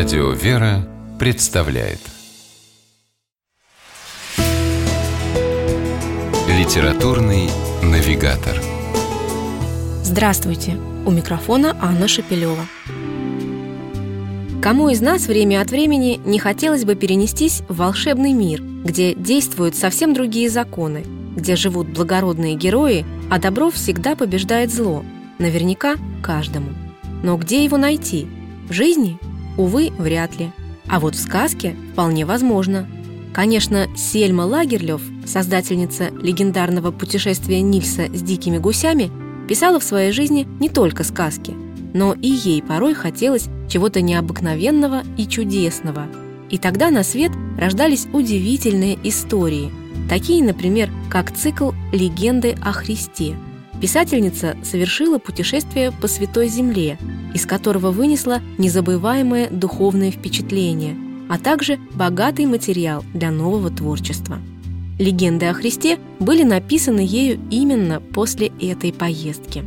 Радио «Вера» представляет Литературный навигатор Здравствуйте! У микрофона Анна Шапилева. Кому из нас время от времени не хотелось бы перенестись в волшебный мир, где действуют совсем другие законы, где живут благородные герои, а добро всегда побеждает зло? Наверняка каждому. Но где его найти? В жизни? Увы, вряд ли. А вот в сказке вполне возможно. Конечно, Сельма Лагерлёв, создательница легендарного путешествия Нильса с дикими гусями, писала в своей жизни не только сказки, но и ей порой хотелось чего-то необыкновенного и чудесного. И тогда на свет рождались удивительные истории, такие, например, как цикл «Легенды о Христе», Писательница совершила путешествие по Святой Земле, из которого вынесла незабываемое духовное впечатление, а также богатый материал для нового творчества. Легенды о Христе были написаны ею именно после этой поездки.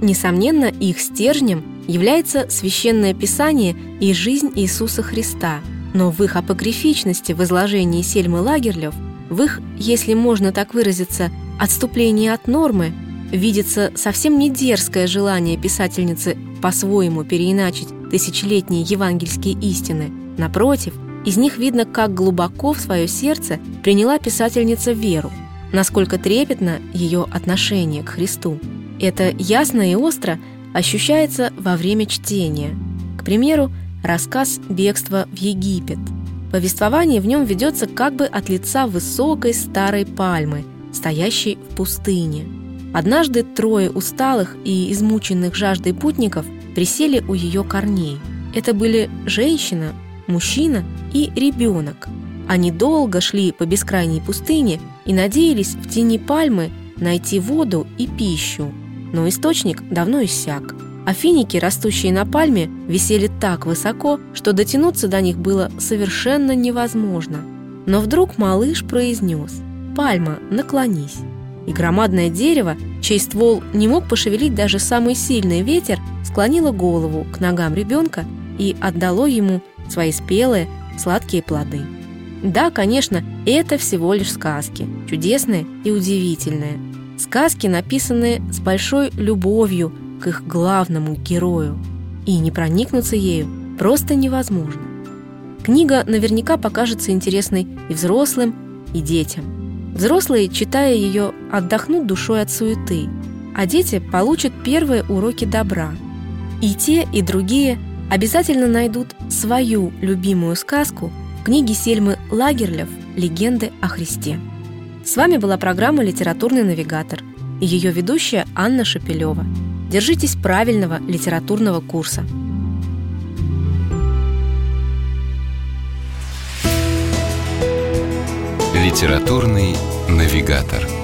Несомненно, их стержнем является священное писание и жизнь Иисуса Христа, но в их апокрифичности в изложении Сельмы Лагерлёв, в их, если можно так выразиться, отступлении от нормы видится совсем не дерзкое желание писательницы по-своему переиначить тысячелетние евангельские истины. Напротив, из них видно, как глубоко в свое сердце приняла писательница веру, насколько трепетно ее отношение к Христу. Это ясно и остро ощущается во время чтения. К примеру, рассказ «Бегство в Египет». Повествование в нем ведется как бы от лица высокой старой пальмы, стоящей в пустыне – Однажды трое усталых и измученных жаждой путников присели у ее корней. Это были женщина, мужчина и ребенок. Они долго шли по бескрайней пустыне и надеялись в тени пальмы найти воду и пищу. Но источник давно иссяк. А финики, растущие на пальме, висели так высоко, что дотянуться до них было совершенно невозможно. Но вдруг малыш произнес «Пальма, наклонись» и громадное дерево, чей ствол не мог пошевелить даже самый сильный ветер, склонило голову к ногам ребенка и отдало ему свои спелые, сладкие плоды. Да, конечно, это всего лишь сказки, чудесные и удивительные. Сказки, написанные с большой любовью к их главному герою. И не проникнуться ею просто невозможно. Книга наверняка покажется интересной и взрослым, и детям – Взрослые, читая ее, отдохнут душой от суеты, а дети получат первые уроки добра. И те, и другие обязательно найдут свою любимую сказку в книге Сельмы Лагерлев «Легенды о Христе». С вами была программа «Литературный навигатор» и ее ведущая Анна Шапилева. Держитесь правильного литературного курса. Литературный навигатор.